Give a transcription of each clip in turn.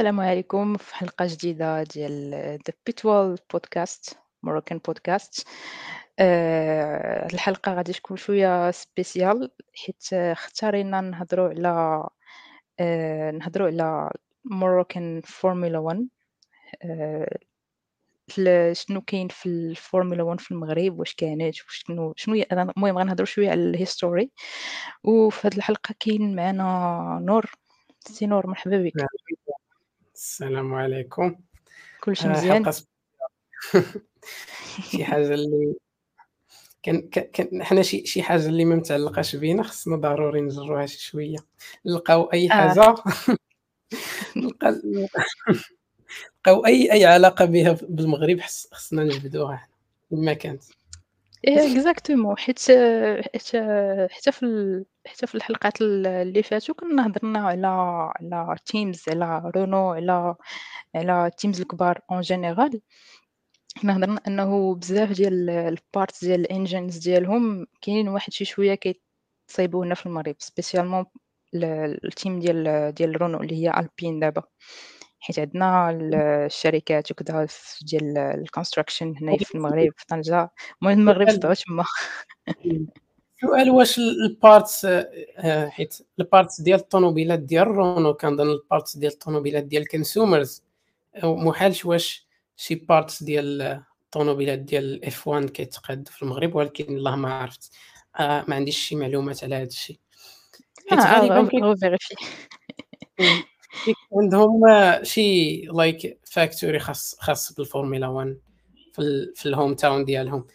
السلام عليكم في حلقة جديدة ديال The Pitwall Podcast Moroccan Podcast. آه، الحلقة غادي تكون شوية spéciale حيت اختارينا نهضروا على آه، نهضروا على Moroccan 1 آه، ل- شنو كاين في الفورمولا 1 في المغرب؟ واش كانت؟ وشنو شنو؟ المهم غنهضروا شوية على ال history وفي هاد الحلقة كاين معنا نور. سي نور مرحبا بك. السلام عليكم. كلشي آه، مزيان. شي حاجة اللي كان كان- حنا شي شي حاجة اللي ما متعلقاش بينا خصنا ضروري نجروها شي شوية. نلقاو أي آه. حاجة. نلقى- نلقاو أي أي علاقة بها بالمغرب خص- خصنا نجبدوها حنا. ما كانت. إيه exactement. حيت حيت حتى في ال- حتى في الحلقات ال- اللي فاتوا كنا هضرنا على على teams على رونو على على teams الكبار en général كنا هضرنا أنه بزاف ديال ال parts ديال ال engines ديالهم كاينين واحد شي شوية كيتصايبوا هنا في المغرب spécialement ال team ديال ديال رونو اللي هي Alpine دابا. حيت عندنا ال- الشركات وكذا ديال ال construction هنايا في المغرب في طنجة. المهم المغرب تبعو تما. سؤال واش ال- ال parts آه، حيت ال parts ديال الطوموبيلات ديال رونو كنظن ال parts ديال الطوموبيلات ديال ال consumers محالش واش شي parts ديال الطوموبيلات ديال F 1 كيتقاد في المغرب ولكن الله ما عرفت. آه ما عنديش شي معلومات على هذا الشيء حيت غالبا عندهم شي like factory خاص خاص بالفورمولا 1 في في ال home town ديالهم.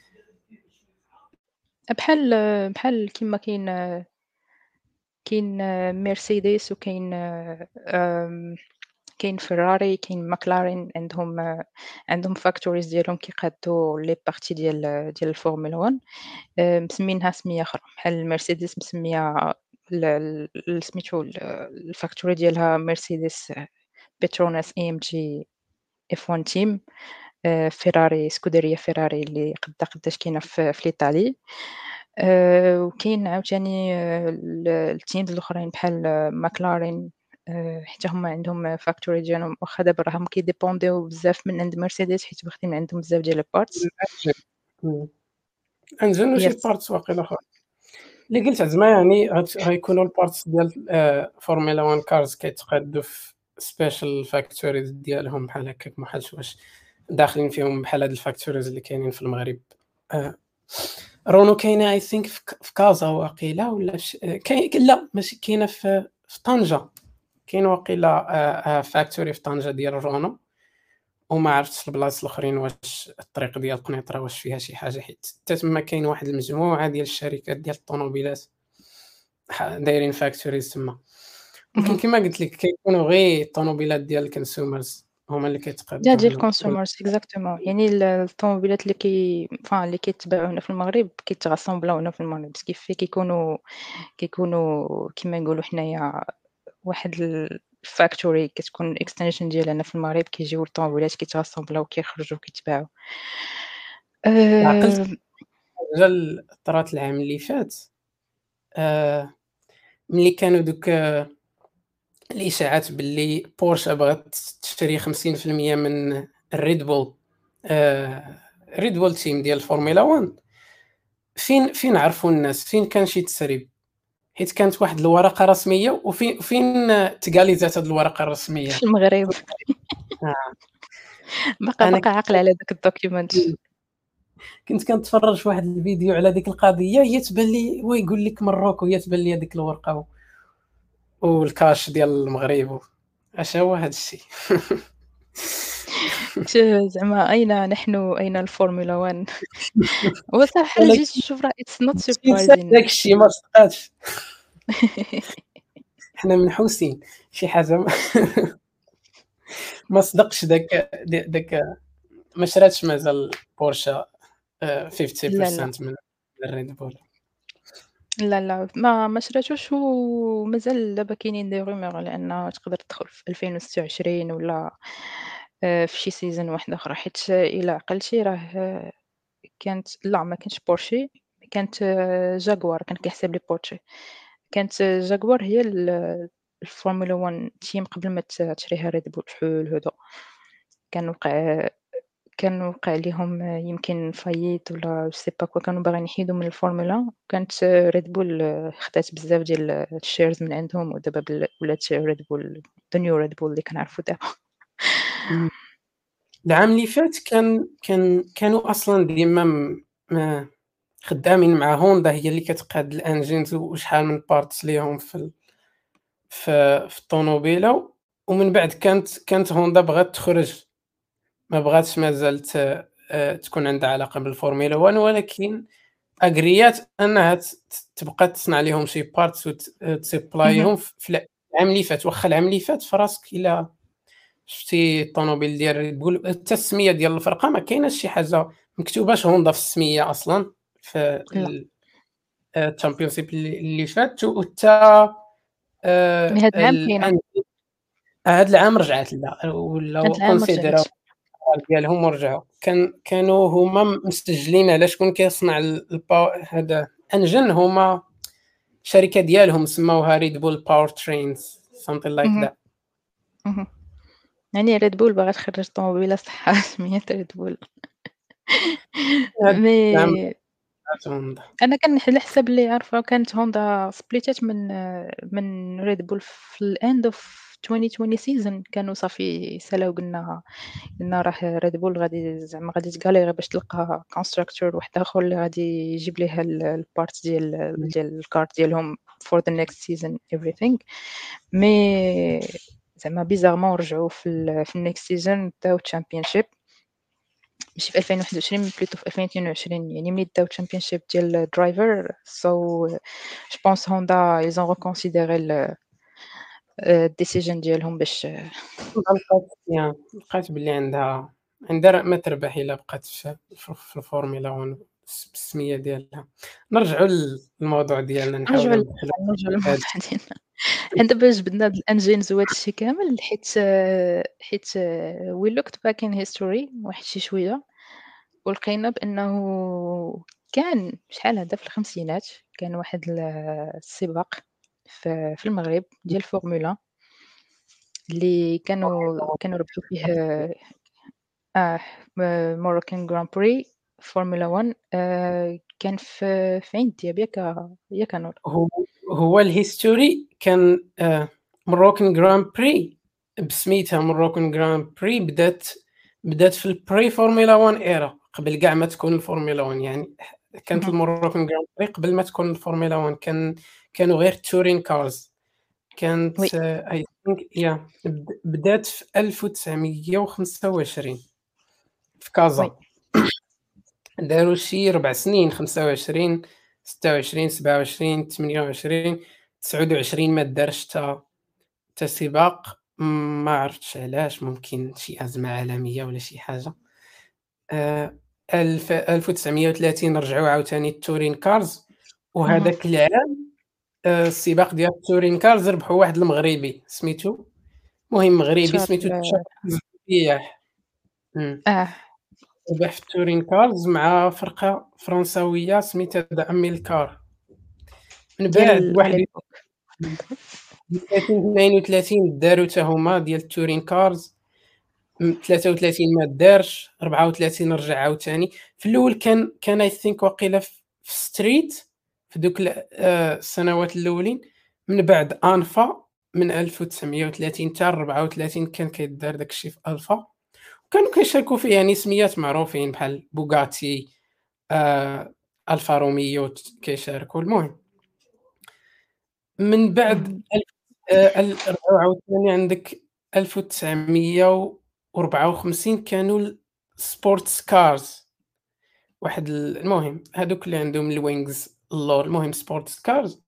بحال بحال كيما كاين كاين مرسيدس وكاين كاين فيراري كاين ماكلارين عندهم عندهم factories ديالهم كيقادو les parties ديال ديال الفورمولا 1 آه، مسمينها سمية أخرى. بحال مرسيدس مسمية سميتو ال- ال factory ديالها مرسيدس بتروناس AMG F 1 team فيراري سكوديريا فيراري اللي قدا قداش كاينة في, في الإيطالي. آه، وكاين عاوتاني آه، ال- ال teams الأخرين بحال ماكلارين آه، حتى هما عندهم factory ديالهم. واخا دابا راهم كيديبونديو بزاف من عند مرسيدس حيت واخدين عندهم بزاف ديال ال parts. engine وشي. parts واقيلا أخرى اللي قلت زعما يعني غيكونوا ال parts ديال آه، فورمولا 1 cars كيتقادوا في special factories ديالهم بحال هكاك ما واش داخلين فيهم بحال هاد ال factories اللي كاينين في المغرب آه، رونو كاينة I think في كازا واقيلا ولا. آه، كاين لا ماشي كاينة في في طنجة كاين واقيلا factory في طنجة ديال رونو وما عرفتش البلايص الأخرين واش الطريق ديال قنيطرة واش فيها شي حاجة حيت حتى تما كاين واحد المجموعة ديال الشركات ديال الطوموبيلات دايرين factories تما ولكن. كما قلت لك كيكونوا غير الطوموبيلات ديال ال consumers هما اللي لا كيتقادوا ديال هنا. ال consumers exactement يعني ال- الطوموبيلات اللي كي فان اللي كيتباعوا هنا في المغرب كيتغاسومبلاو هنا في المغرب بس كيف كيكونوا كيكونوا كيما نقولوا حنايا واحد ال factory كتكون extension ديالها هنا في المغرب كيجيو الطوموبيلات كيتغاسومبلاو كيخرجوا كيتباعوا عقلت حاجة طرات العام اللي فات آه ملي كانوا دوك آه، الاشاعات باللي بورشه بغات تشتري 50% من الريد بول آه ريد بول team ديال الفورمولا 1 فين فين عرفوا الناس؟ فين كان شي تسريب؟ حيت كانت واحد الورقة رسمية وفين فين تليغاليزات هاد الورقة الرسمية في المغرب آه. باقا أنا باقا عاقلة على داك ال document كنت كنتفرج في واحد الفيديو على ديك القضية هي تبان لي ويقول لك Morocco هي تبان لي هذيك الورقة و... وال cachet ديال المغرب. اش هو هذا الشيء زعما أين نحن اين الفورمولا 1 هو صراحة ولكن- جيت نشوف راه it's not that surprising الشيء ما صدقاتش حنا منحوسين شي حاجة ما, ما صدقش داك داك ما شراتش مازال بورشا آه، 50% لا. من الريد بول لا لا ما ما شراتوش ومازال دابا كاينين des rumeurs انها تقدر تدخل في 2026 ولا في شي season واحدة أخرى حيت إلا عقلتي راه آه، كانت لا ما كانش بورشي كانت آه، جاكوار كان كيحسب لي بورشي. كانت آه، جاكوار هي ال- الفورمولا 1 team قبل ما تشريها ريد بول شحال هذا كان وقع كان وقع ليهم يمكن فايت ولا sais pas quoi كانوا باغيين يحيدو من الفورمولا. كانت ريد بول خدات بزاف ديال ال shares من عندهم ودابا ولات ريد بول ذا نيو ريد بول اللي كنعرفو دابا. العام اللي فات كان كان كانوا أصلا ديما خدامين مع هوندا هي اللي كتقاد الانجينز وشحال من بارتس ليهم في في, في الطوموبيلة. ومن بعد كانت كانت هوندا بغات تخرج. ما بغاتش مازال تكون عندها علاقة بالفورمولا 1 ولكن اغريات أنها تبقى تصنع لهم شي بارتس وتسبلايهم في العام اللي فات. واخا العام اللي فات فراسك الا شفتي الطوموبيل ديال ريد بول حتى السمية ديال الفرقة ما كايناش شي حاجة مكتوباش هوندا في السمية أصلا في الشامبيونشيب اللي فات. وحتى هذا العام كاينة. هذا العام رجعت لا ولا كونسيديرا ديالهم ورجعوا. كان كانوا هما مستجلين على شكون كيصنع هذا انجن هما شركة ديالهم سموها ريد بول باور ترينز something لايك ذات يعني ريد بول باغا تخرج طوموبيله صحه سميتها ريد بول مي أنا كان الحساب اللي عارفه كانت هوندا سبليتات من من ريد بول في الاند اوف 2020 سيزون كانوا صافي سالاو قلنا قلنا راه ريد بول غادي زعما غادي تغاليري باش تلقى كونستراكتور واحد آخر اللي غادي يجيب ليها البارت ديال ديال الكارت ديالهم فور ذا نيكست سيزون everything. مي زعما بيزارمون رجعوا في في النيكست سيزون داو تشامبيونشيب ماشي في 2021 بلوتو في 2022 يعني ملي داو تشامبيونشيب ديال درايفر سو جو بونس هوندا ايزون ريكونسيديري الديسيجن ديالهم باش لقات بلي عندها عندها ما تربح إلا بقات في, في الفورمولا 1 بالسميه ديالها. نرجعوا للموضوع ديالنا نحاولوا نرجعوا للموضوع ديالنا. عند باش بدنا الانجينز وهذا الشيء كامل حيت حيت وي لوكت باك ان هيستوري واحد شي شوية ولقينا بأنه كان شحال هذا في الخمسينات؟ كان واحد السباق في المغرب ديال الفورمولا اللي كانوا كانوا ربحوا فيه آه موروكان جراند بري فورمولا 1 آه كان في في عين دياب ياك ياك نور هو هو الهيستوري كان آه مروكن جراند بري. بسميتها مروكن جراند بري بدأت بدأت في البري فورمولا 1 ايرا قبل كاع ما تكون الفورمولا 1 يعني كانت المروكن جراند بري قبل ما تكون الفورمولا 1 كان كانوا غير تورين كارز كانت اي ثينك يا بدأت في 1925 في كازا. داروا شي ربع سنين 25 26 27 28 29 ما دارش حتى حتى سباق ما عرفتش علاش ممكن شي أزمة عالمية ولا شي حاجة. آه 1930 رجعوا عاوتاني التورين كارز وهذاك العام آه، السباق ديال التورين كارز ربحوا واحد المغربي سميتو؟ مهم مغربي سميتو تشارلز آه. ربح في التورين كارز مع فرقة فرنساوية سميتها ذا أميلكار. من بعد واحد 32 داروا حتى هما ديال التورين كارز 33 ما دارش 34 رجع عاوتاني. في الأول كان كان اي ثينك واقيلا في ستريت في دوك آه، السنوات الأولين. من بعد انفا من 1930 حتى 34 كان كيدار داكشي في الفا وكانوا كيشاركوا فيه يعني سميات معروفين بحال بوغاتي آه الفا روميو كيشاركوا. المهم من بعد آه عاوتاني عندك 1954 كانوا سبورتس كارز واحد المهم هذوك اللي عندهم الوينجز اللور المهم سبورتس كارز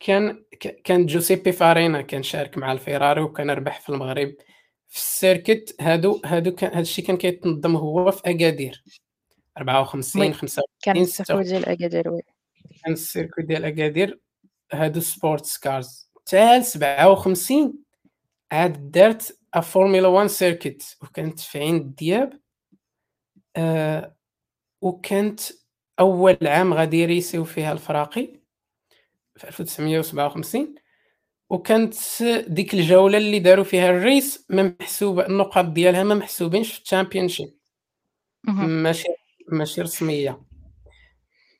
كان كان جوسيبي فارينا كان شارك مع الفيراري وكان ربح في المغرب. في السيركت هادو هادو كان هذا الشيء كان كيتنظم هو في أكادير. 54 55 كان السيركو ديال أكادير وي. كان السيركو ديال أكادير. هادو سبورتس كارز. حتى 57 عاد دارت فورمولا 1 سيركت وكانت في عين دياب آه وكانت أول عام غادي يريسيو فيها الفراقي. في 1957 وكانت ديك الجولة اللي داروا فيها الريس ما محسوبه النقاط ديالها ما محسوبينش في الشامبيونشيب. ماشي ماشي رسمية.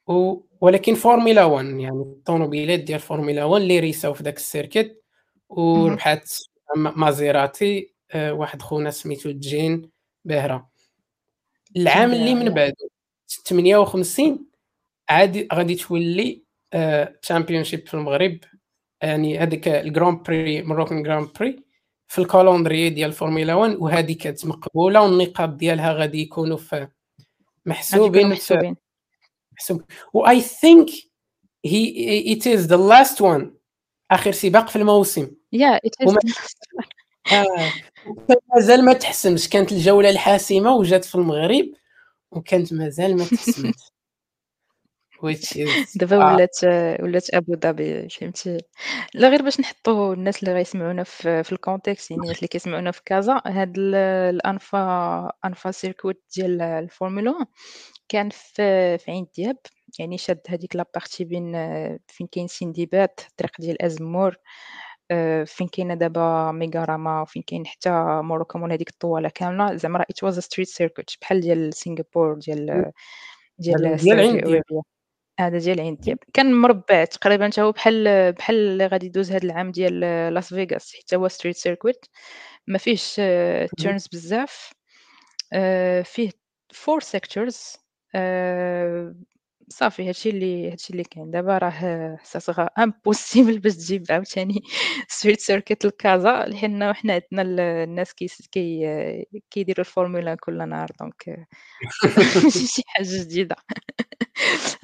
و ولكن فورمولا 1 يعني الطوموبيلات ديال فورمولا 1 اللي ريساو في داك السيركيت وربحات مازيراتي آه، واحد خونا سميتو جين باهره العام اللي من بعد 58 عادي غادي تولي تشامبيونشيب في المغرب. يعني هذيك الجراند بري مروكن جراند بري في الكالندري ديال فورمولا 1 وهذه كانت مقبولة والنقاط ديالها غادي يكونوا في محسوبين محسوبين. محسوب و اي ثينك هي it is the last one آخر سباق في الموسم. yeah it آه. مازال ما تحسمش كانت الجولة الحاسمة وجات في المغرب وكانت مازال ما تحسمت دابا آه. ولات ولات أبو ظبي فهمتي؟ لا غير باش نحطوا الناس اللي غيسمعونا في, في ال context يعني الناس اللي كيسمعونا في كازا. هاد الأنفا أنفا circuit ديال الفورمولا 1 كان في في عين دياب يعني شاد هذيك la partie بين فين كاين سندباد الطريق ديال أزمور آه، فين كاينة دابا ميغاراما وفين كاين حتى موروكو مول هذيك الطوالة كاملة. زعما راه it was street circuit بحال ديال سنغافور ديال ديال ديال هذا ديال عين دياب كان مربع تقريبا حتى هو بحال بحال اللي غادي يدوز هذا العام ديال لاس فيغاس حتى هو street circuit ما فيهش turns بزاف. آه، فيه four sectors آه، صافي هادشي اللي هادشي اللي كاين. دابا راه ça sera impossible باش تجيب عاوتاني street circuit لكازا لأن حنا عندنا الناس كي كي كيديروا الفورمولا كل نهار donc شي حاجة جديدة.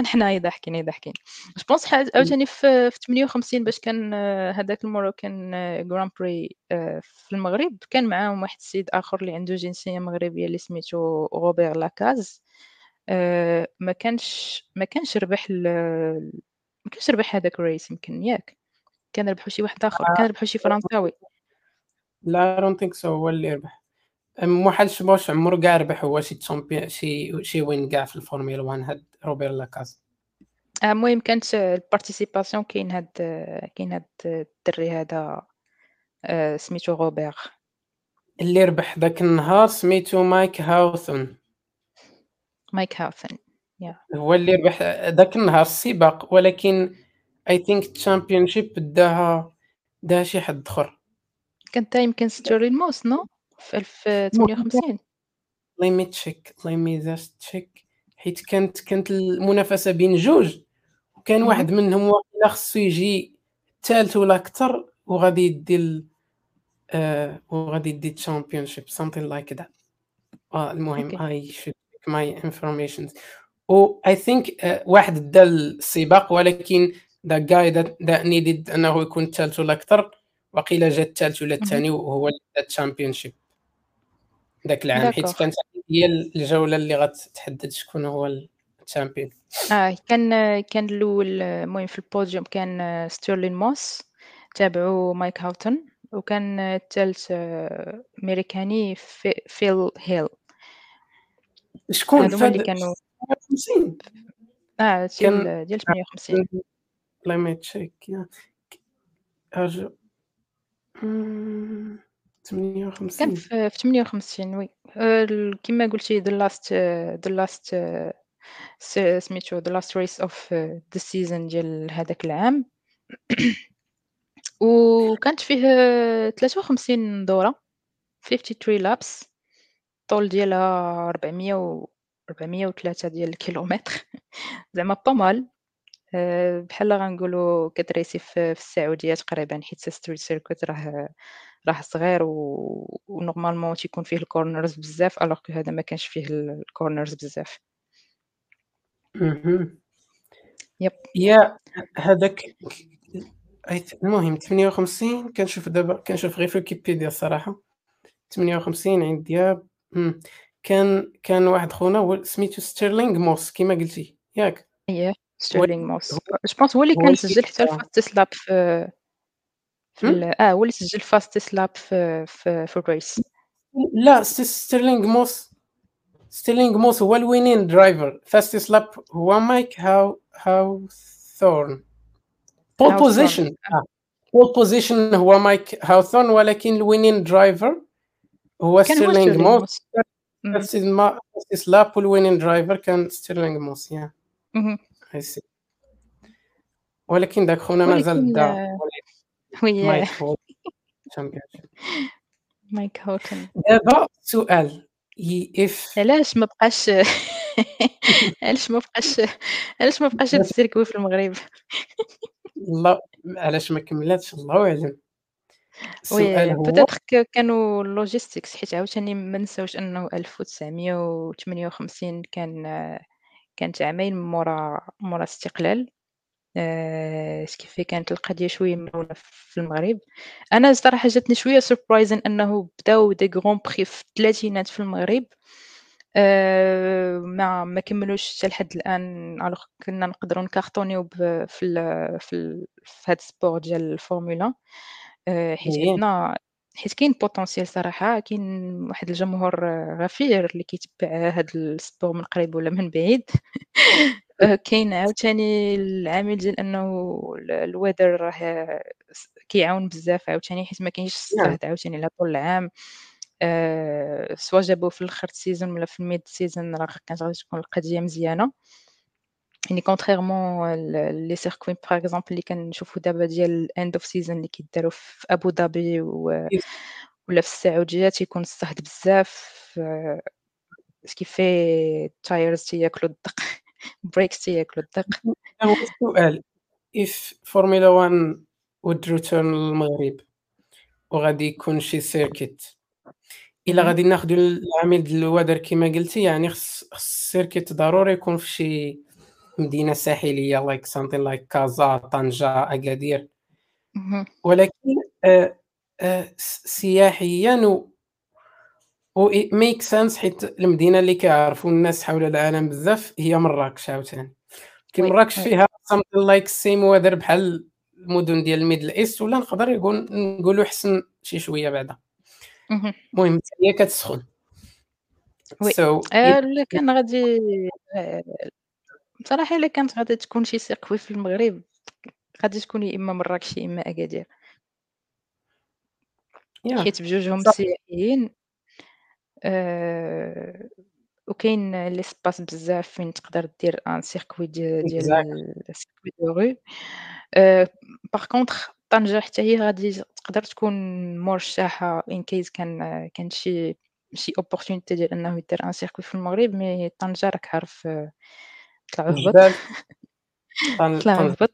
حنا ضاحكين ضاحكين je pense عاوتاني في, في 58 باش كان هذاك المره كان grand prix في المغرب كان معاهم واحد السيد آخر اللي عنده جنسية مغربية اللي سميتو روبير لاكاز آه، ما كانش ما كانش ربح ما كانش ربح هذاك ال race يمكن ياك. كان ربحو شي واحد آخر كان ربحو شي فرنساوي. لا don't think so هو اللي ربح. محال شباش عمر كاع ربح هو شي champion شي شي win كاع في الفورمولا 1 هاد روبير لاكاز. المهم كانت ال participation كاين هاد كاين هاد الدري هذا آه، سميتو روبير اللي ربح ذاك النهار سميتو مايك هاوثون مايك هاوثن هو اللي ربح ذاك النهار السباق ولكن I think ال championship داها داها شي حد آخر. كانت يمكن ستيرلينغ موس no؟ في 1058 let me check let me just check حيت كانت كانت المنافسة بين جوج. وكان واحد منهم واقيلا خصو يجي الثالث ولا أكثر وغادي يدي آه وغادي يدي ال championship something like that المهم I should my information و I think واحد دا السباق ولكن the guy that needed أنه يكون الثالث ولا أكثر وقيل جا الثالث ولا الثاني وهو ال championship ذاك العام حيت كانت هي الجولة اللي غتحدد شكون هو ال champion. آه كان كان الأول المهم في البوديوم كان ستيرلين موس تابعو مايك هاوتن وكان الثالث أمريكاني في فيل هيل. شكون هادو اللي كانوا 58 آه ديال ديال 58 let me check ارجع 58 كان في 58 oui. كما قلتي the last the last سميتو the last race of the season ديال هذاك العام. وكانت فيه 53 دورة 53 laps الطول ديالها 400 و 403 ديال الكيلومتر. زعما pas mal آه، بحال غنقولوا كتريسي في السعودية تقريبا حيت street circuit راه راه صغير و و normalement تيكون فيه ال corners بزاف alors que هذا ما كانش فيه ال corners بزاف. yep yeah هذاك المهم 58 كنشوف دابا كنشوف غير في ويكيبيديا الصراحة. 58 عين دياب كان كان واحد خونا سميتو ستيرلينغ موس كيما قلتي ياك. اييه ستيرلينغ موس je pense هو اللي كان سجل حتى ال fast lap في في آه هو اللي سجل fast lap في في, في ال race لا ستيرلينغ موس ستيرلينغ موس هو ال winning driver fast lap هو مايك هاو هاوثورن pole position pole position هو مايك هاوثون ولكن ال winning driver هو ستيرلينغ موس ما سلاب وال winning driver كان ستيرلينغ موس yeah si ولكن داك خونا مازال دا oui مايك مايك هوتن دابا سؤال. اف علاش ما بقاش علاش ما بقاش علاش ما بقاش ال circuit في المغرب؟ الله علاش ما كملاتش؟ الله اعلم السؤال هو peut-être كانوا logistics حيت عاوتاني ما نساوش انه 1958 كان كانت عامين مورا مورا استقلال. ce qui fait كانت القضية شوية مرونه في المغرب. أنا صراحة جاتني شوية surprising أنه بداو des grands prix في الثلاثينات في المغرب. ما ما كملوش حتى لحد الآن. alors كنا نقدروا نكارطونيو في في في هاد ال sport ديال الفورمولا. حيت عندنا حيت كاين potentiel صراحة. كاين واحد الجمهور غفير اللي كيتبع هاد sport من قريب ولا من بعيد. كاين عاوتاني العامل ديال أنه ال weather راه كيعاون بزاف عاوتاني حيت ما كاينش الصهد نعم. عاوتاني على طول العام. أه soit جابوه في الأخر saison ولا في ال mid saison راه كانت غادي تكون القضية مزيانة. يعني contrairement les circuits par exemple اللي كنشوفو دابا ديال ال end of season اللي كيداروا في ابو ظبي و... ولا في السعوديه تيكون الصهد بزاف. كيفي tires تياكلو الدق brakes تياكلو الدق السؤال if Formula 1 would return للمغرب وغادي يكون شي circuit إلا غادي ناخذ العامل ديال ال weather كما قلتي يعني خص ال circuit ضروري يكون في شي مدينة ساحلية like something like كازا طنجه اكادير ولكن آه آه سياحيا و make sense حيت المدينة اللي كيعرفوا الناس حول العالم بزاف هي مراكش عاوتاني. كي مراكش فيها something like same weather بحال المدن ديال ال Middle East ولا نقدر يقول نقولوا حسن شي شوية بعدا. المهم هي كتسخن. Oui. So, آه كان غادي آه، بصراحه إلا كانت غادي تكون شي circuit في المغرب غادي تكون يا إما مراكش يا إما أكادير. Yeah. حيت بجوجهم سياحيين. أه وكاين les espaces بزاف فين تقدر دير un circuit ديال ديال circuit de route. par contre طنجة حتى هي غادي تقدر تكون مرشحة in case كان كان شي شي opportunité ديال إنه يدير un circuit في المغرب mais طنجة راك عارف طلع هبط طلع هبط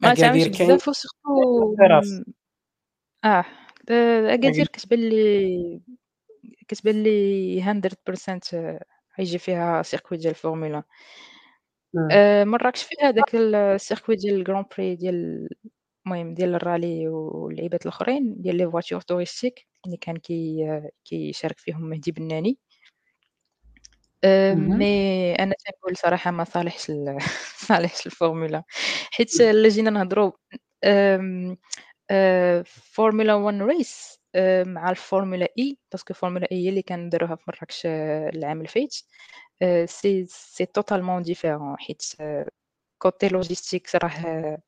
ما تعاونش بزاف و surtout آه أكادير. كتبان لي كتبان لي 100% غيجي فيها circuit ديال الفورمولا. آه مراكش فيها داك ال circuit ديال ال Grand Prix ديال المهم ديال ال rallye واللعيبات الأخرين ديال les voitures touristiques اللي كان كي كيشارك فيهم مهدي بناني. mais أنا تنقول صراحة ما صالحش صالحش الفورمولا. حيت إلا جينا نهضروا فورمولا 1 race مع ال Formula E parce que Formula E هي اللي كنديروها في مراكش العام الفايت c'est c'est totalement différent حيت côté logistique راه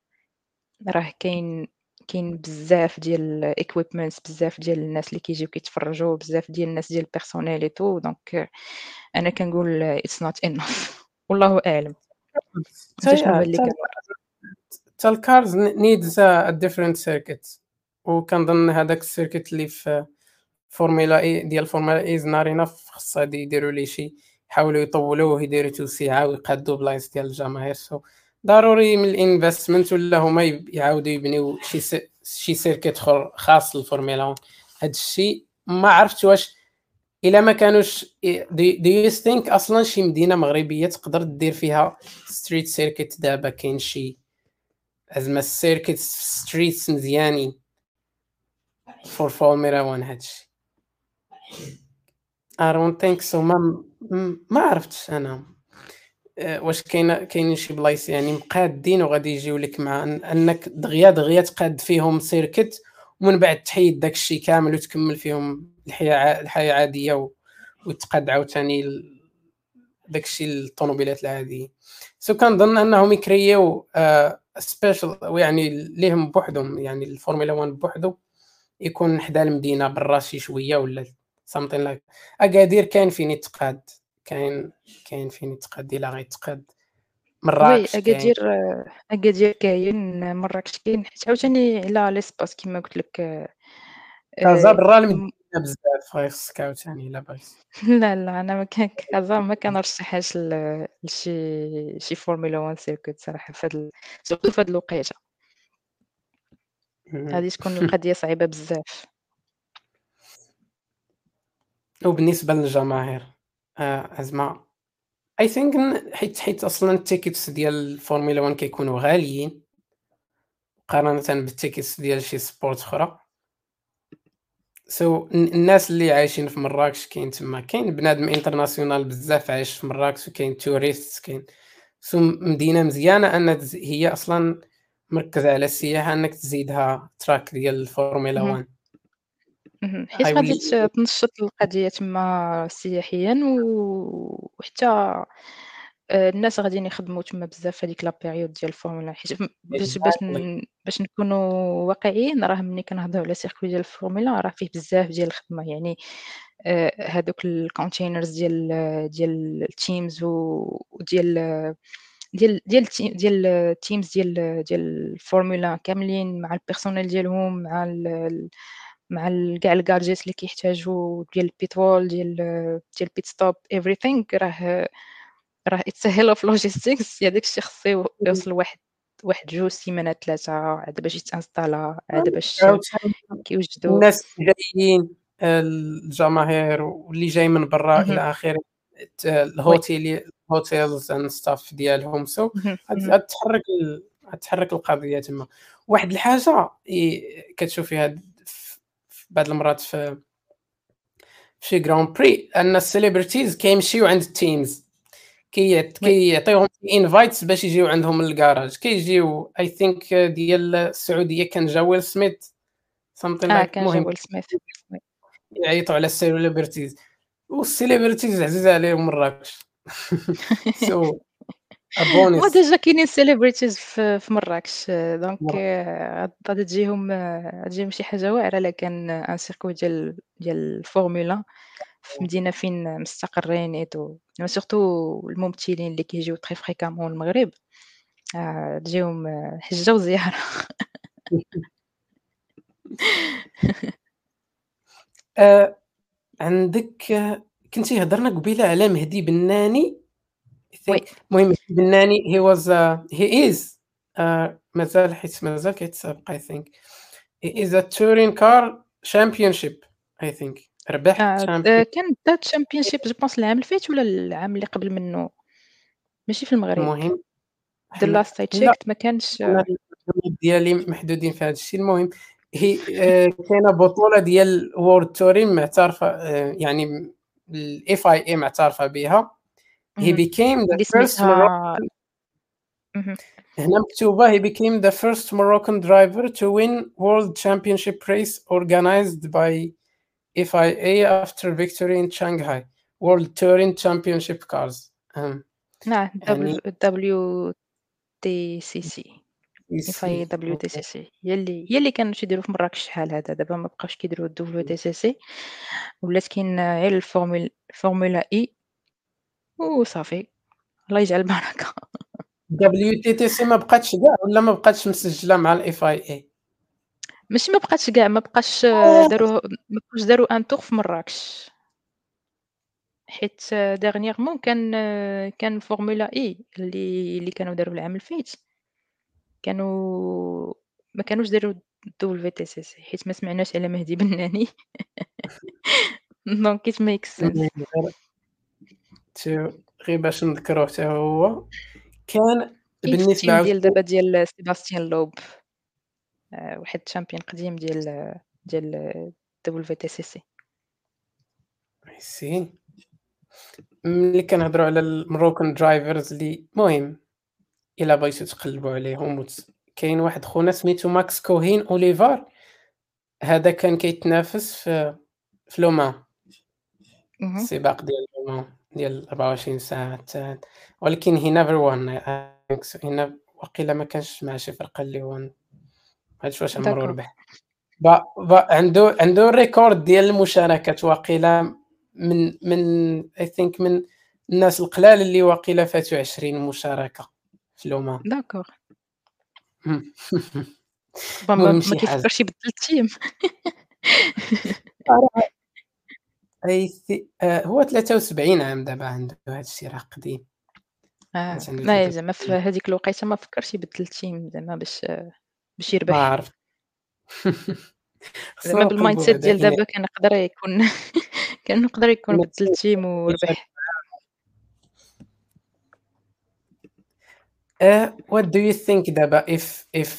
راه كاين كاين بزاف ديال ال equipments بزاف ديال الناس اللي كيجيو كيتفرجوا بزاف ديال الناس ديال ال personnel et tout donc أنا كنقول it's not enough والله أعلم. حتى ال cars needs a different circuit وكنظن هذاك ال circuit اللي في Formula E ديال Formula E زنارينا خصها يديروا ليه شي يحاولوا يطولوه يديروا توسيعة ويقادوا بلايص ديال الجماهير. so ضروري من ال investment ولا هما يعاودوا يبنيو شي شي circuit اخر خاص للفورمولا 1 هذا الشيء ما عرفت واش إلا ما كانوش do you think أصلا شي مدينة مغربية تقدر دير فيها street circuit دابا؟ كاين شي زعما ال circuit streets مزيانين. for Formula 1 هادشي I don't think so ما ما عرفتش أنا واش كاين كاينين شي بلايص يعني مقادين وغادي يجيو لك مع انك دغيا دغيا تقاد فيهم circuit ومن بعد تحيد داك الشيء كامل وتكمل فيهم الحياة الحياة عاديه وتقاد عاوتاني داك الشيء للطوموبيلات العاديه so كنظن انهم يكريو special يعني ليهم بوحدهم يعني الفورمولا 1 بوحدو يكون حدا المدينة برا شي شوية ولا something like أكادير كاين فين يتقاد كاين كاين فين يتقاد إلا غيتقاد مراكش أكادير أكادير كاين مراكش كاين. حيت عاوتاني على l'espace كيما قلت لك كازا برا المدينة بزاف غيخصك عاوتاني إلا بغيتي لا لا أنا ما كان كازا ما كنرشحهاش لشي شي فورمولا 1 circuit صراحة فهاد surtout فهاد الوقيتة. غادي تكون القضية صعيبة بزاف. وبالنسبه للجماهير آه زعما I think حيت حيت أصلا ال tickets ديال الفورمولا 1 كيكونوا غاليين مقارنة بال tickets ديال شي sport أخرى. so so, الناس اللي عايشين في مراكش كاين تما. كاين بنادم international بزاف عايش في مراكش وكاين touristes كاين. so مدينة مزيانة أن هي أصلا مركزه على السياحة إنك تزيدها track ديال الفورمولا 1 حيت غادي تنشط القضية تما سياحيا وحتى آه، الناس غاديين يخدموا تما بزاف هذيك la période ديال الفورمولا حيت باش باش باش نكونوا واقعيين راه ملي كنهضروا على circuit ديال الفورمولا راه فيه بزاف ديال الخدمة. يعني آه، هادوك ال containers ديال ديال ال teams وديال ديال ديال ديال ال teams ديال ديال الفورمولا كاملين مع ال personnel ديالهم مع مع كاع الكارجيت اللي كيحتاجوا ديال البيترول ديال ديال pit stop everything راه راه يتسهل في logistics هذاك الشيء خصو يوصل واحد واحد جوج سيمانات ثلاثة عاد باش يتانستالا عاد باش كيوجدوا الناس جايين الجماهير واللي جاي من برا إلى آخره ال hotel ال hotels and staff ديالهم. so غتحرك غتحرك القضية تما. واحد الحاجة كتشوفيها في بعض المرات في في شي Grand Prix أن ال celebrities كيمشيو عند ال teams كي كيعطيهم invites باش يجيو عندهم الكراج كيجيو I think ديال السعودية كان جا ويل سميث something آه كان جا ويل سميث يعيطوا على ال celebrities وال celebrities عزيز عليهم مراكش. so هو déjà كاينين celebrities في مراكش donc غادي تجيهم تجيهم شي حاجة واعرة الا كان un circuit ديال ديال الفورمولا في مدينة فين مستقرين et surtout الممثلين اللي كيجيو très fréquemment المغرب. آه، تجيهم حجة وزيارة. عندك كنتي هضرنا قبيلة على مهدي بناني المهم بناني he was he is مازال حيت مازال كيتسابق I think he is a touring car championship I think ربح كان that championship je pense العام الفايت ولا العام اللي قبل منه؟ ماشي في المغرب. المهم the last I checked ما كانش ديالي محدودين في هذا الشيء. المهم هي آه كاينة بطولة ديال World Touring معترفة آه يعني ال FIA معترفه بها he became the first Moroccan هنا مكتوبة he became the first Moroccan driver to win world championship race organized by FIA after victory in Shanghai World Touring Championship cars نعم دبليو تي سي سي فاي دبليو تي سي سي هي اللي هي اللي كانوا تيديروا في مراكش شحال هذا؟ دابا ما بقاوش كيديروا ال WTCC ولات كاين غير ال Formula Formula E وصافي الله يجعل البركة. WTTC ما بقاتش كاع ولا ما بقاتش مسجلة مع ال FIA ماشي ما بقاتش كاع ما بقاش داروا ما بقاش داروا un tour في مراكش. حيت dernièrement كان كان Formula E اللي اللي كانوا داروا العام الفايت كانوا ما كانوش داروا TCC حيت ما سمعناش على مهدي بناني. donc it make sense غير باش نذكروه حتى هو كان بالنسبة ديال دابا ديال سيباستيان لوب آه، واحد ال champion قديم ديال ديال WTCC. سي. ملي كنهضروا على ال Moroccan drivers اللي مهم. إلا بغيتو تقلبوا عليهم كاين واحد خونا سميتو ماكس كوهين أوليفار هذا كان كيتنافس في في لومان السباق ديال لومان ديال 24 ساعة ولكن he never won he وقيلا ما كانش مع شي فرقة اللي ما عرفتش واش عمرو. ربح. ب ب عنده عنده الريكورد ديال المشاركات واقيلا من من I think من الناس القلال اللي واقيلا فاتوا 20 مشاركة. الأمم. داكوغ. إمم. با ما المهم ما شي حاجة. كيفكرش يبدل التيم. thi آآ هو 73 عام دابا عنده هاد الشي راه قديم. آه، عنده لا زعما في 73. هاديك الوقيتة ما فكرش يبدل ال team زعما باش باش ما يربح. عرفت. زعما نقلبوا بال mindset ديال دابا كان يقدر يكون كان يقدر يكون بدل ال team وربح. آآ what do you think دابا if if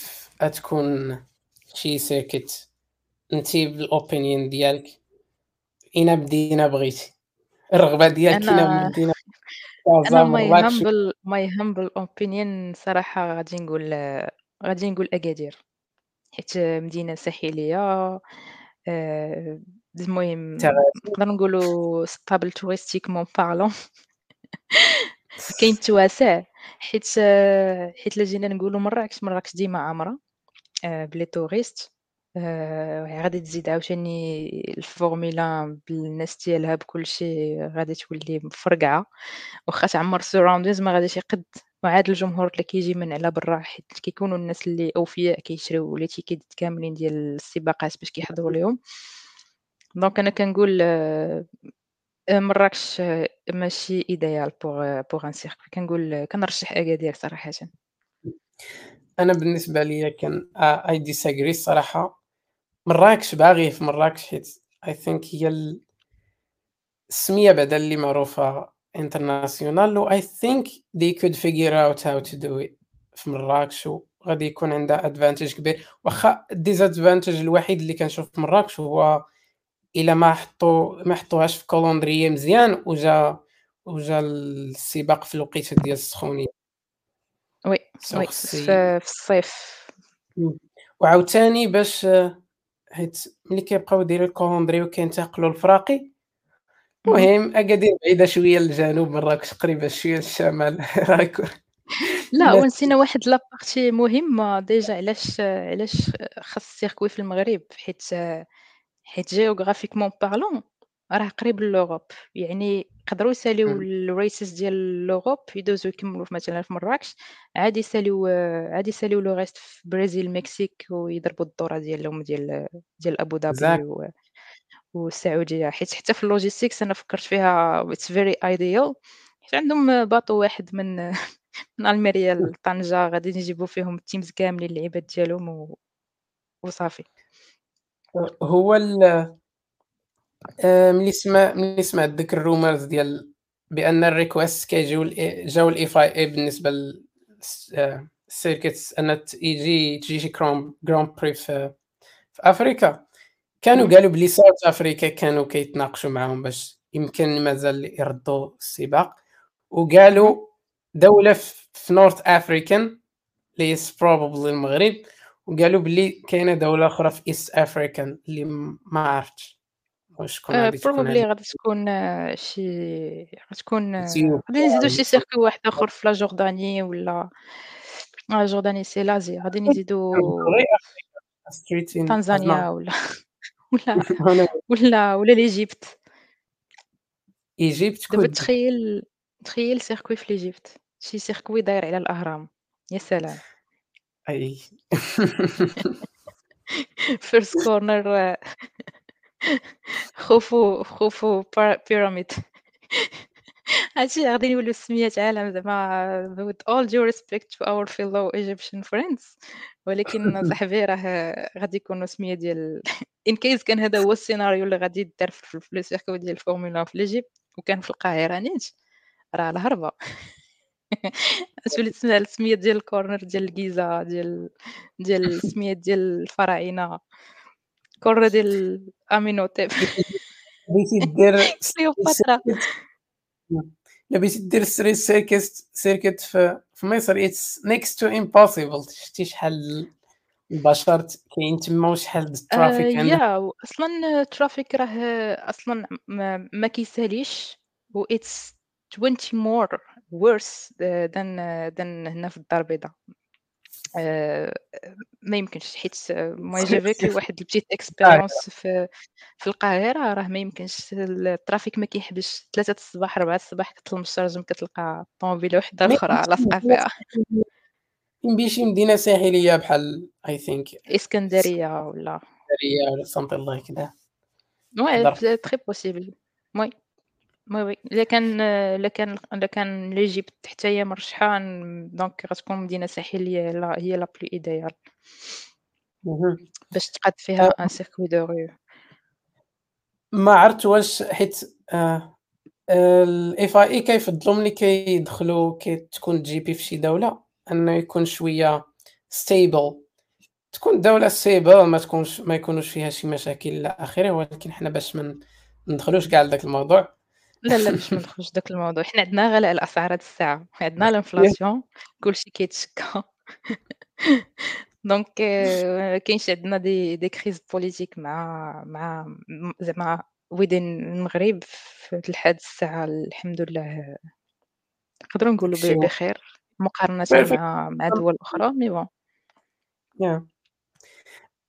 غتكون شي circuit أنتِ بال opinion ديالك. أين بدينا بغيتي؟ الرغبة ديالك أنا بدينا my مراكش humble my humble opinion صراحة غادي نقول غادي نقول أكادير، حيت مدينة ساحلية آآ المهم. نقدروا نقولوا stable touristiquement parlant. كاين التواسع حيت حيت إلا جينا نقولوا مراكش، مراكش ديما عامرة آآ بلي touriste آآ غادي تزيد عاوتاني الفورمولا 1 بالناس ديالها بكلشي غادي تولي مفرقعة، واخا تعمر surroundings ما غاديش يقد وعاد الجمهور اللي كيجي من على برا حيت كيكونوا الناس اللي أوفياء كيشريو les tickets كاملين ديال السباقات باش كيحضروا ليهم. donc أنا كنقول آآ مراكش ماشي idéal pour pour un circuit كنقول كنرشح أكادير صراحةً. أنا بالنسبة ليا كان I disagree الصراحة، مراكش باغي في مراكش حيت. I think هي ال السمية بعدا اللي معروفة international و think they could figure out how to do it. في مراكش وغادي يكون عندها advantage كبير، واخا الdisadvantage الوحيد اللي كنشوف في مراكش هو إلا ما حطوا ما حطوهاش في calendrier مزيان وجا وجا السباق في الوقيتة ديال السخونية. oui, oui في الصيف. وعاوتاني باش حيت ملي كيبقاو يديروا ال calendrier وكينتقلوا لفراقي، اهم. المهم أكادير بعيدة شوية للجنوب، مراكش قريبة شوية للشمال لا ونسينا واحد partie مهمة déjà علاش علاش خاص ال circuit في المغرب حيت حيت géographiquement parlant راه قريب لل Europe، يعني يقدروا يساليو. ال races ديال ال Europe يدوزو يكملوا مثلًا في مراكش، عاد يساليو عاد يساليو le reste في البرازيل، المكسيك ويضربوا الدورة ديالهم ديال ديال أبو ظبي. و والسعودية، حيت حتى في الlogistics أنا فكرت فيها it's very ideal حيت عندهم باطو واحد من من ألميريا لطنجة غادي يجيبوا فيهم الteams كاملين اللعيبات ديالهم و وصافي. هو ال ملي سما ملي سمعت ديك الrumours ديال بأن الrequests كيجيو جاو لFIA بالنسبة ل الس آآ الcircuits أن ت يجي تجي شي كرون grand prix في في أفريكا، كانوا. قالوا بلي South Africa كانوا كيتناقشوا معاهم باش يمكن مازال يردوا السباق،. وقالوا دولة ف في North African اللي probably المغرب، وقالوا بلي كاينة دولة أخرى في East African اللي ما عرفتش وشكون آآ غادي تكون هاديك غادي تكون شي غتكون إثيوبيا غادي نزيدو شي circuit واحد آخر في la Jordanie والّا la Jordanie c'est l'Asie غادي نزيدو تنزانيا أزمة والّا والّا والّا والّا ليجيبت. إيجيبت دابا تخيّل تخيّل circuit في l'Égypte، شي circuit داير على الأهرام، يا سلام! أي first corner خوفو خوفو pyramid. هادشي غادي يوليو سميات عالم زعما with all due respect to our fellow Egyptian friends ولكن صاحبي راه غادي يكونوا سمية ديال in case كان هذا هو السيناريو اللي غادي يدار في le circuit ديال الفورمولا 1 في l'Égypte وكان في القاهرة نيت، راه الهضرة غتولي تسمع السميات ديال ال corner ديال الجيزة ديال ديال السميات ديال الفراعنة، corner ديال آمينوتيب بغيتي دير كليوباترا. إلا بغيتي دير street circus circuit في مصر. It's next to impossible. شتي شحال البشر كاين تما وشحال ال traffic عندهم. yeah وأصلًا ال traffic راه أصلًا ما ما كيساليش. و it's 20 more. Worse than than هنا في الدار البيضا. ما يمكنش حيت j'ai vécu واحد la petite expérience في في القاهرة راه ما يمكنش ال traffic ما كيحبسش 3 الصباح 4 الصباح كتطلب من الشارجم كتلقى طوموبيله وحدة أخرى لاصقة فيها. يمكن شي مدينة ساحلية بحال I think إسكندرية ولا إسكندرية ولا something like that. Ouais, très possible. Oui. Oui، oui، إلا كان إلا كان إلا كان l'Égypte حتى هي مرشحة donc غتكون مدينة ساحلية لا هي la plus idéale. باش تقاد فيها un circuit de rue. ما عرفت واش حيت آه الاف اي اي كيفضلوا ملي كيدخلوا كتكون GP في شي دولة؟ إنه يكون شوية stable تكون دولة stable ما تكونش ما يكونوش فيها شي مشاكل إلى آخره ولكن حنا باش ما ندخلوش كاع لذاك الموضوع. لا لا باش ما ندخلوش داك الموضوع. حنا عندنا غلاء الأسعار هاد الساعة. عندنا ال inflation كلشي كيتشكى. donc ما كاينش عندنا des des crises politiques مع مع زعما وي دين المغرب في لحد الساعة الحمد لله. نقدروا نقولوا بخير. مقارنة مع مع دول أخرى mais bon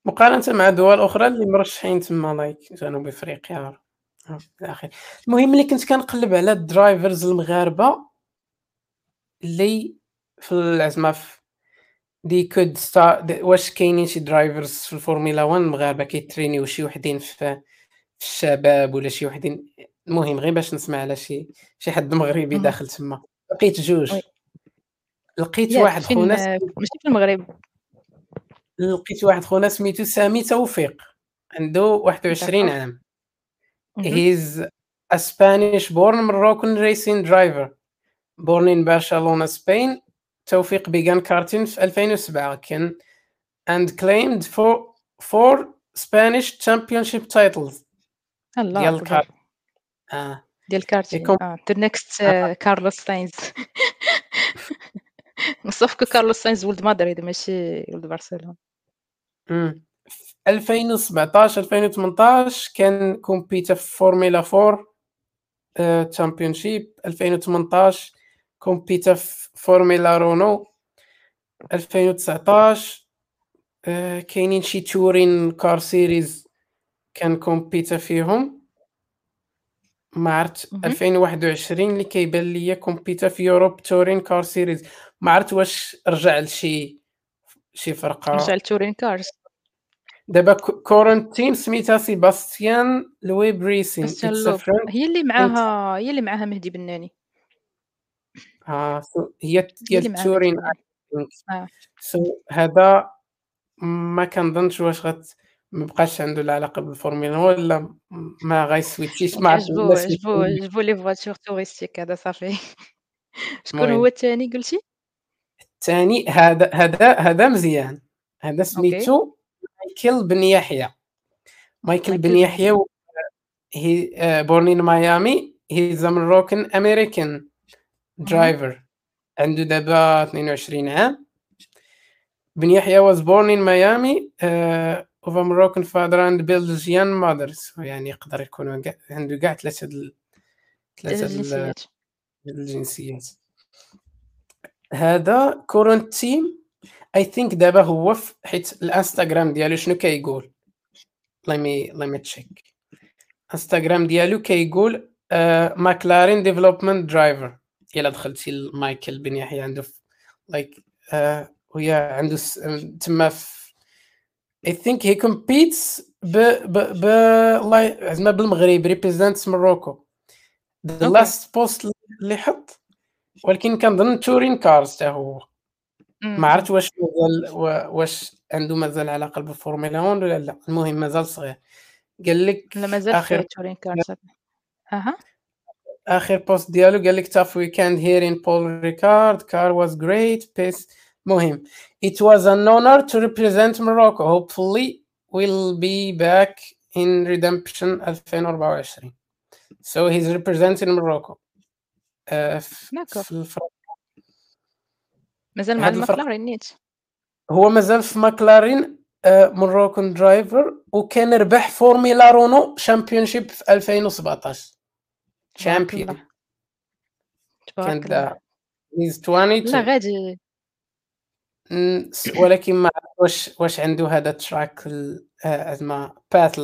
مقارنة مع دول أخرى اللي مرشحين تما like جنوب إفريقيا. الاخير المهم ملي كنت كنقلب على ال drivers المغاربة اللي في زعما des codes stars واش كاينين شي drivers في الفورمولا 1 المغاربة كيترينيو شي وحدين في, في الشباب ولا شي وحدين. المهم غير باش نسمع على شي شي حد مغربي داخل تما. لقيت جوج. لقيت واحد خونا ماشي في المغرب. لقيت واحد خونا سميتو سامي توفيق. عنده 21 عام. He's a Spanish born Moroccan racing driver. Born in Barcelona, Spain. توفيق began karting في 2007 كان and claimed for four Spanish championship titles. الله ديال الكار اه ديال الكارتين اه the next كارلوس ساينز صافي كارلوس ساينز ولد مدريد ماشي ولد برشلونه 2017 2018 كان compéta في فورمولا 4 championship 2018 compéta في فورمولا رونو 2019 uh, كاينين شي touring car series كان compéta فيهم. ما عرفت 2021 اللي كيبان ليا compéta في Europe touring car series ما عرفت واش رجع لشي شي فرقة؟ رجع ل touring cars. دابا current team سميتها سيباستيان لوي بريسين. هي اللي معاها هي اللي معاها مهدي بناني. آه هي ديال touring. آه. so هذا ما كنظنش واش غت ما بقاش عنده العلاقة بالفورمولا ولا ما غيسويتيش مع عجبو عجبو عجبو les voitures touristiques هذا صافي. شكون هو الثاني قلتي؟ الثاني هذا هذا هذا مزيان. هذا سميتو مايكل بن يحيى. مايكل بن يحيى هي بورن ان ميامي هي ذا مروكن امريكان درايفر عنده دابا 22 عام. بن يحيى was born in Miami uh, of a Moroccan father and Belgian mother. So يعني يقدر يكون عنده كاع ثلاثة ثلاثة الجنسيات. هذا current team I think دابا هو حيت الانستغرام ديالو شنو كيقول؟ let me let me check انستغرام ديالو كيقول ماكلارين development driver إلا دخلتي لمايكل بن يحيى عنده like وهي عنده تما I think he competes ب ب ب زعما بالمغرب represent Morocco the last post اللي حط ولكن كنظن touring cars حتى هو. ما عرفت واش مازال واش عنده مازال علاقة بالفورمولا 1 ولا لا. المهم مازال صغير. قال لك لا مازال آخر touring cars أها. آخر post ديالو قال لك tough weekend here in Paul Ricard car was great pace مهم. It was an honor to represent Morocco. Hopefully we'll be back in redemption 2024 so he's representing Morocco. Uh, في الفرق مازال مع المكلارين نيت. هو مازال في ماكلارين Moroccan driver وكان ربح Formula Renault championship في 2017 champion. كان ذا he's 20 لا غادي. ولكن ما واش واش عنده هذا ال track زعما path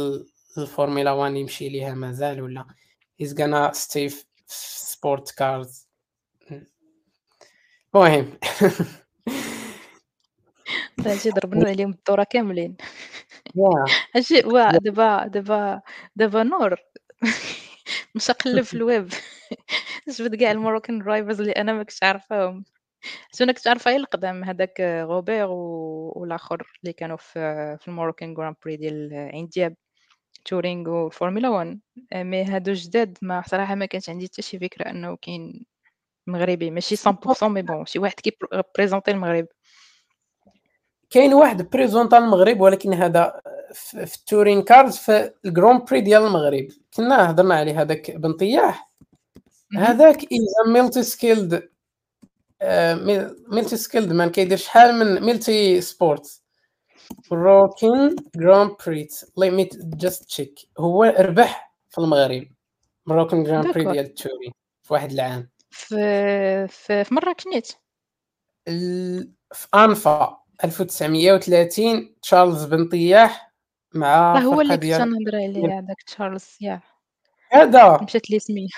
الفورمولا 1 يمشي ليها مازال ولا؟ He's gonna stay في sport cars المهم هادشي ضربنا عليهم الدورة كاملين هادشي دابا دابا دابا نور مشى قلب في الويب جبد كاع ال Moroccan drivers اللي أنا ما كنتش عارفاهم حيت أنا كنت عارفه غير القدام هذاك غوبير والاخر اللي كانوا في في ال Moroccan Grand Prix ديال عين دياب touring والفورمولا 1 mais هادو جداد ما صراحة ما كانش عندي حتى شي فكره انه كاين مغربي ماشي 100% mais bon شي واحد كي présenter المغرب. كاين واحد présenta المغرب ولكن هذا في ال touring cars في ال Grand Prix ديال المغرب. كنا هضرنا عليه هذاك بن طياح. هذاك اذا multi-skilled multi-skilled man كيدير شحال من multi-sport Moroccan Grand Prix let me just check هو ربح في المغرب. Moroccan Grand Prix ديال ال touring في واحد العام. في في, في مراكش في أنفا 1930 تشارلز بن طياح مع هو اللي كنت نهضر عليه هذاك تشارلز يا. هذا. مشات لي سميه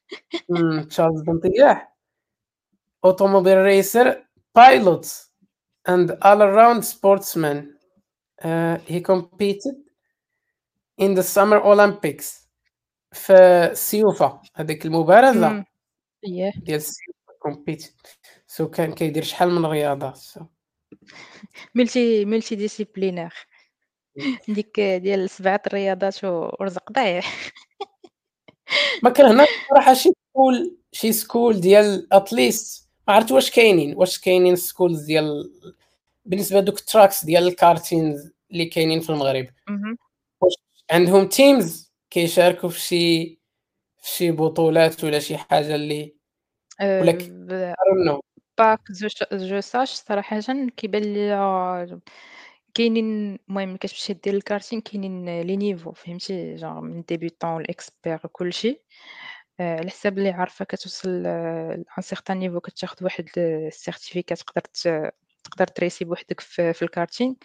تشارلز بن طياح. automobile racer pilot and all around sportsman. Uh, he competed in the summer olympics. في سيوفا هذيك ديال combat. so كان كيدير شحال من رياضة. so. multi multi-disciplinaire. ديك ديال سبعة الرياضات ورزق ضايع. ما كان هنا صراحة شي school شي school ديال at least ما عرفت واش كاينين واش كاينين schools ديال بالنسبة دوك ال tracks ديال ال kartings اللي كاينين في المغرب. واش عندهم teams كيشاركوا في شي شي بطولات ولا شي حاجة اللي ولا أه pas que je sache صراحةً كيبان ليا كاينين المهم كتمشي دير الكارتين كاينين les niveaux فهمتي؟ جونغ من débutant ل expert كلشي. آه، على حساب اللي عارفة كتوصل ل un certain niveau كتاخد واحد ال certificat تقدر تقدر ت racer بوحدك في, في ال karting.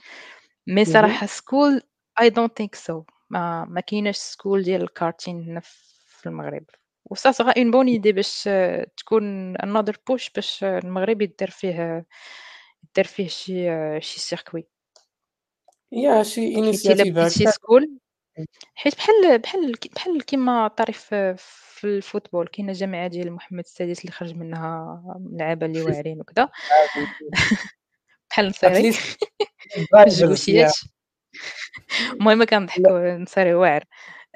mais صراحة school I don't think so ما ما كايناش school ديال الكارتين هنا في المغرب. و ça sera une bonne idée باش تكون another push باش المغرب يدير فيه يدير فيه شي شي circuit يا شي initiative شي school حيت بحال بحال بحال كيما طريف في ال football كاينة جامعة ديال محمد السادس اللي خرج منها لعابه اللي واعرين وكذا بحال نصيري. الجوشيات المهم كنضحكوا نصيري واعر.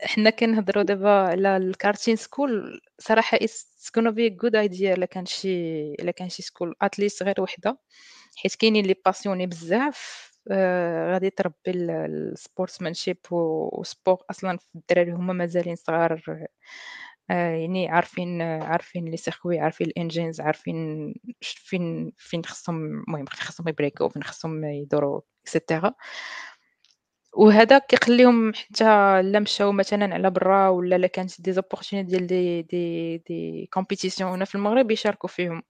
حنا كنهضروا دابا على ال karting school صراحة it's gonna be good idea إلا كان شي إلا كان شي school at least غير وحدة حيت كاينين les passionnés بزاف آه غادي تربي ال sportsmanship و sport أصلا في الدراري هما مازالين صغار آه يعني عارفين عارفين les circuits عارفين ال engines عارفين فين فين خصهم المهم خصهم ي brake و فين خصهم يدوروا et cetera وهذا كيخليهم حتى لا مشاو مثلا على برا ولا لا كانت des opportunités ديال des des des compétitions هنا في المغرب يشاركوا فيهم.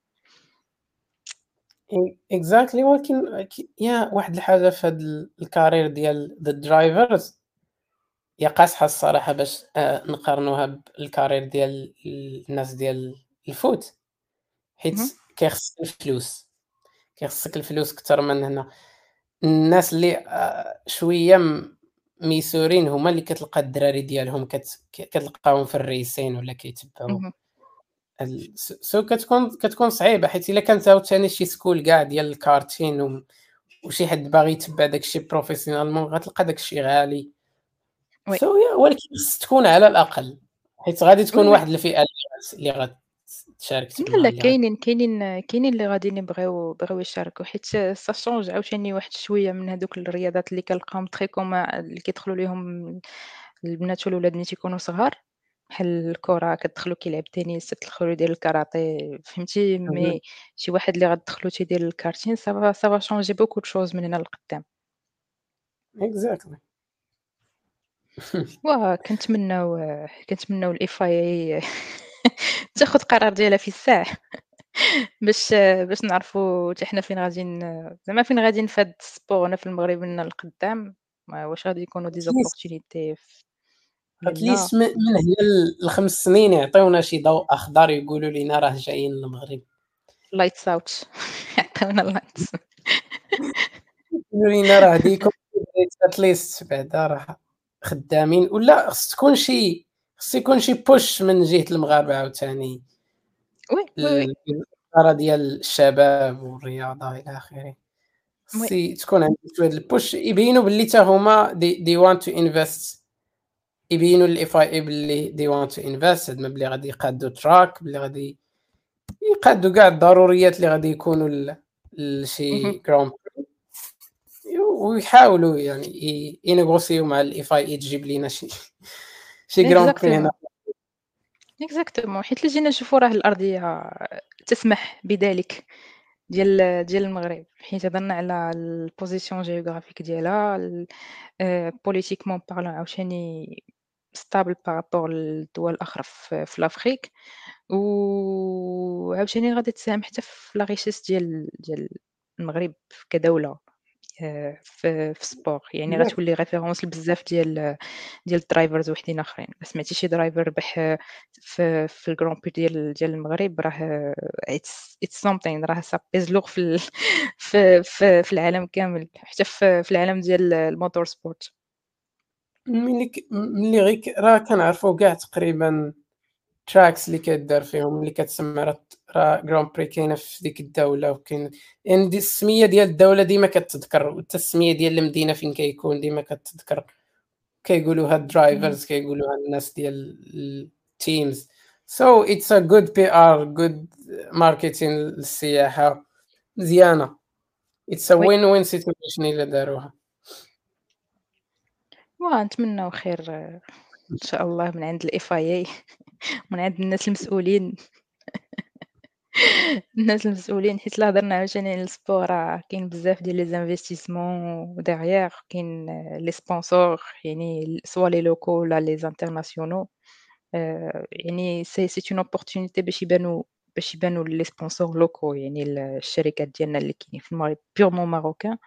exactly ولكن يا واحد الحاجة في هذا ال carrière ديال the drivers يا قاصحة الصراحة باش آه، نقارنوها بال carrière ديال الناس ديال الفوت. حيت كيخص الفلوس. كيخصك الفلوس أكثر من هنا. الناس اللي آه، شوية ميسورين هما اللي كتلقى الدراري ديالهم كتلقاهم في ال racing ولا كيتبعوا. so كتكون كتكون صعيبة حيت إلا كانت عاوتاني شي school كاع ديال الكارتين وشي حد باغي يتبع داكشي professionnellement غتلقى داكشي غالي. so ولكن تكون على الأقل حيت غادي تكون واحد الفئة اللي غادي تشارك لا لا كاينين كاينين كاينين اللي غاديين يبغيو بغيو يشاركوا حيت ça change عاوتاني واحد شوية من هذوك الرياضات اللي كنلقاهم très commun اللي كيدخلوا ليهم البنات والولاد ملي تيكونوا صغار. بحال الكرة كتدخلوا كيلعب تنس تدخلوا يدير الكاراتيه فهمتي؟ mais شي واحد اللي غتدخلوا تيدير ال karting ça va ça va changer beaucoup de choses من هنا لقدام. exactly واه كنتمناو كنتمناو ال FIA تاخذ قرار ديالها في الساعة. باش باش نعرفوا حتى حنا فين غادي زعما فين غاديين في هاد ال sport هنا في المغرب لنا القدام واش غادي يكونوا des opportunités at least من هنا الخمس سنين يعطيونا شي ضوء أخضر يقولوا لنا راه جايين للمغرب. lights out يعطيونا lights يقولوا لنا راه ديكم at least بعدا راه خدامين ولا خص تكون شي خص يكون شي push من جهة المغاربة عاوتاني. oui الوزاره ديال الشباب والرياضة إلى آخره. خص تكون عندك شوية ال push يبينوا باللي حتى هما they want to invest يبينوا لل FIA باللي they want to invest هاد بلي غادي يقادوا track بلي غادي يقادوا كاع الضروريات اللي غادي يكونوا لشي grand ويحاولوا يعني ينغوسيو مع ال FIA تجيب لينا شي شي grand prix هنا exactement حيت اللي جينا نشوفوا راه الأرضية تسمح بذلك ديال ديال المغرب. حيت هضرنا على ال position géographique ديالها politiquement parlant عاوتاني stable par rapport للدول الأخرى في l'Afrique وعاوتاني غادي تساهم حتى في la richesse ديال ديال المغرب كدولة. في في ال sport يعني غتولي référence لبزاف ديال ديال ال drivers وحدين آخرين. سمعتي شي driver ربح في في ال grand prix ديال ديال المغرب؟ راه it's something راه ça pèse lourd في في في, في العالم كامل. حتى في, في العالم ديال ال motorsport. ملي ملي غير راه كنعرفوا كاع تقريبا tracks اللي كدار فيهم اللي كتسمى راه grand prix كاينة في ديك الدولة وكاين يعني دي السمية ديال الدولة ديما كتذكر وحتى السمية ديال المدينة فين كيكون ديما كتذكر. كيقولوا هاد drivers كيقولوا هاد الناس ديال ال teams so it's a good PR good marketing للسياحة. مزيانة. it's a win win situation الا داروها. ونتمناو خير إن شاء الله من عند ال FIA من عند الناس المسؤولين. الناس المسؤولين حيت لا هضرنا عاوتاني على ال sport راه كاين بزاف ديال les investissements derrière كاين les sponsors يعني soit les locaux ولا les internationaux يعني c'est c'est une opportunité باش يبانو باش يبانو les sponsors locaux يعني الشركات ديالنا اللي كاينين في المغرب purement marocains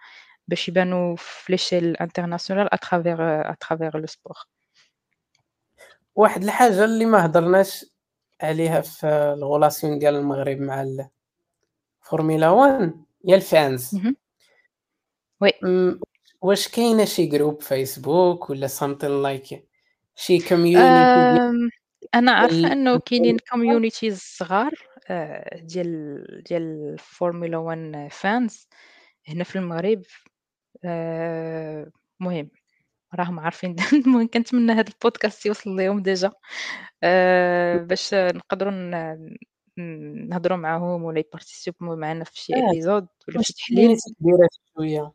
باش يبانو في l'échelle internationale à travers à travers le sport واحد الحاجة اللي ما هضرناش عليها في ال relation ديال المغرب مع الفورمولا 1 هي ال fans. oui. واش كاينة شي groupe Facebook ولا something like شي community أنا عارفة أنه كاينين communities صغار آه، ديال ديال الفورمولا 1 fans هنا في المغرب آه، مهم. راهم عارفين المهم كنتمنى هذا البودكاست يوصل لهم déjà. أه باش نقدروا نهضروا معاهم ولا يبارتيسيبو معنا في شي épisode آه، ولا في شي تحليل كبيرة شوية.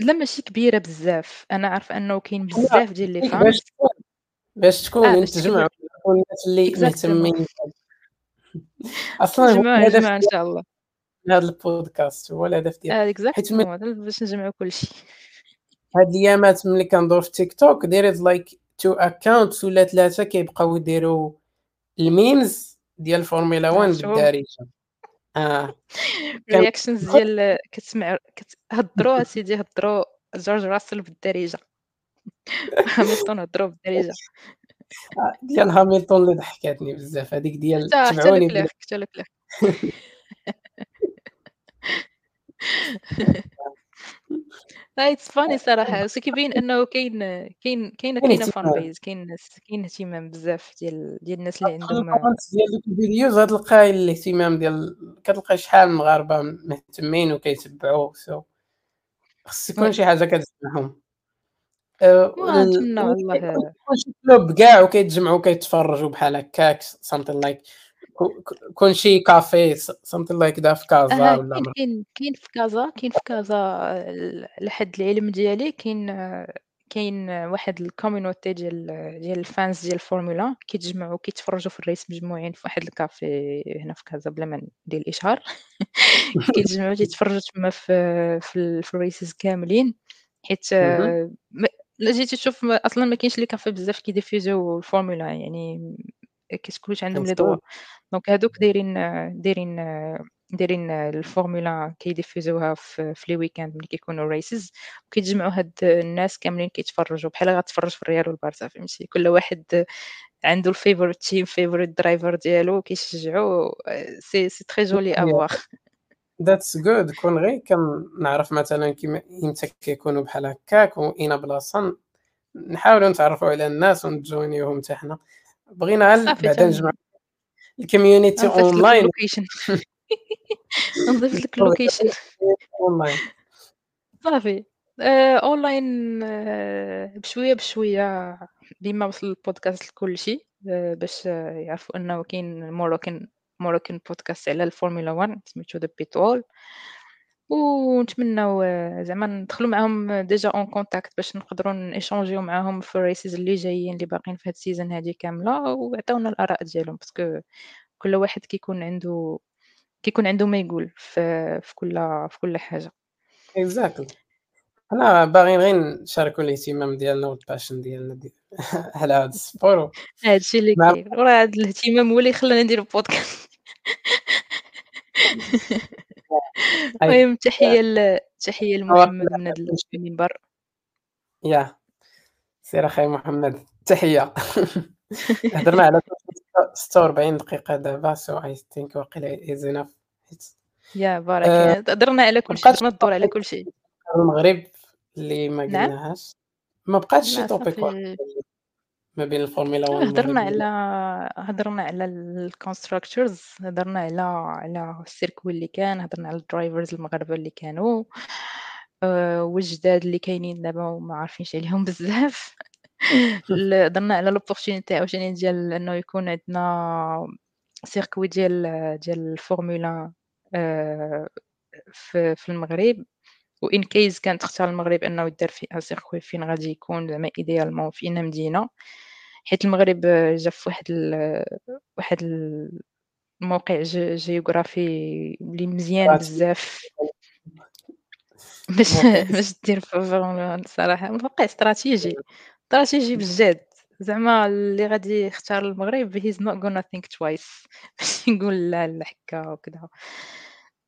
لا ماشي كبيرة بزاف. أنا عارفة أنه كاين بزاف ديال les fans باش تكون آه تجمع الناس اللي مهتمين. أصلا الهدف إن شاء الله. هذا البودكاست هو الهدف ديالو. حيت باش نجمعوا كل شيء هاد الايامات ملي كندور في تيك توك there're like two accounts ولا ثلاثة كيبقاو يديروا ال memes ديال فورمولا 1 بالدارجة. آه. reactions ديال كتسمع كتهضروا أسيدي هضروا جورج راسل بالدارجة. هاميلتون هضروا بالدارجة. آه، ديال هاميلتون اللي ضحكاتني بزاف. هذيك ديال تبعوني حتى لك it's funny صراحة. بس كيبين إنه كاين كاين كاين كاين fan base كاين ناس كاين اهتمام بزاف ديال ديال الناس اللي عندهم ديال ال videos غتلقاي الاهتمام ديال كتلقاي شحال مغاربه مهتمين وكيتبعوا so خص يكون شي حاجة كتجمعهم. نتمنى والله. club كاع وكيتجمعوا كيتفرجوا بحال هكاك something like كون شي café something like that في كازا ولا كاين كاين في كازا كاين في كازا لحد العلم ديالي كاين كاين واحد ال community ديال ديال ال fans ديال الفورمولا كيتجمعوا كيتفرجوا في ال race مجموعين في واحد الكافي هنا في كازا بلا ما ندير الإشهار. كيتجمعوا تيتفرجوا تما في في, في ال races كاملين حيت لا جيتي تشوف أصلا ما كاينش لي كافي بزاف كيديفوزيو الفورمولا يعني كلشي عندهم les droits donc هادوك دايرين دايرين دايرين الفورمولا كيديفوزوها في, في les week-ends ملي كيكونوا races وكيتجمعوا هاد الناس كاملين كيتفرجوا. بحال غتفرج في الريال والبارسا فهمتي؟ كل واحد عنده ال favorite team favorite driver ديالو كيشجعوا c'est c'est très joli à voir that's good كون غير كنعرف مثلا كيما إمتى كيكونوا بحال هكاك واين بلاصة نحاولوا نتعرفوا على الناس ونجونيوهم حتى حنا. بغينا غير بعدا نجمع ال community online نضيف لك ال location. online صافي. اونلاين بشوية بشوية بما وصل البودكاست لكل شيء باش يعرفوا إنه كاين Moroccan Moroccan podcast على الفورمولا 1 سميتو The Pit Wall ونتمناو زعما ندخلوا معاهم déjà en contact باش نقدروا نيشانجيو معاهم في ال races اللي جايين اللي باقيين في هاد ال season هذه كاملة ويعطيونا الآراء ديالهم parce que كل واحد كيكون عنده كيكون عنده ما يقول في, في كل في كل حاجة. exactly أنا باغيين غير نشاركوا الاهتمام ديالنا وال passion ديالنا دي. على هذا ال sport هذا الشيء اللي كاين. وراه هذا الاهتمام هو اللي خلانا ندير بودكاست المهم تحية. تحية لمحمد من المنبر يا. سير أخي محمد. تحية. هضرنا على 46 دقيقة دابا so I think واقيلا is enough yeah باركا آه، هضرنا على كل شيء. الدور على كل شيء. المغرب اللي ما نعم. قلناهاش. ما بقاتش شي topic ما بين الفورمولا 1 هضرنا على هضرنا على ال constructors هضرنا على على ال circuit اللي كان هضرنا على ال drivers المغاربة اللي كانوا. أه والجداد اللي كاينين دابا وما عارفينش عليهم بزاف. هضرنا على l'opportunité عاوتاني ديال إنه يكون عندنا circuit ديال ديال الفورمولا أه في, في المغرب. و in case كانت تختار المغرب إنه يدار فيها circuit فين غادي يكون؟ زعما idéalement في مدينة. حيت المغرب جا في واحد ال واحد الموقع جيوغرافي اللي مزيان بزاف. باش باش دير الصراحه موقع استراتيجي استراتيجي بجد زعما اللي غادي يختار المغرب he's not gonna think twice باش يقول لا لا حكا وكذا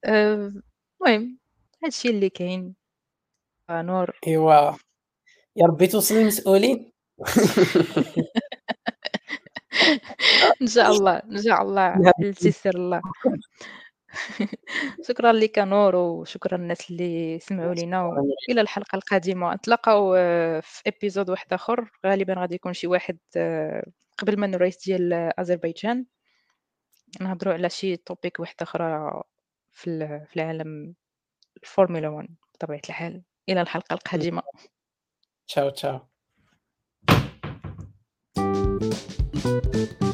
المهم هادشي اللي كاين. نور. إيوا. يا ربي توصل المسؤولين إن شاء الله إن شاء الله. تيسر الله. شكرا لك نور وشكرا الناس اللي سمعوا لينا والى الحلقة القادمة. نتلاقاو آه، في episode واحد آخر. غالبا غادي يكون شي واحد آه، قبل من race ديال أذربيجان. نهضروا على شي topic واحد أخرى في العالم الفورمولا 1 بطبيعة الحال. إلى الحلقة القادمة. تشاو تشاو. Thank you.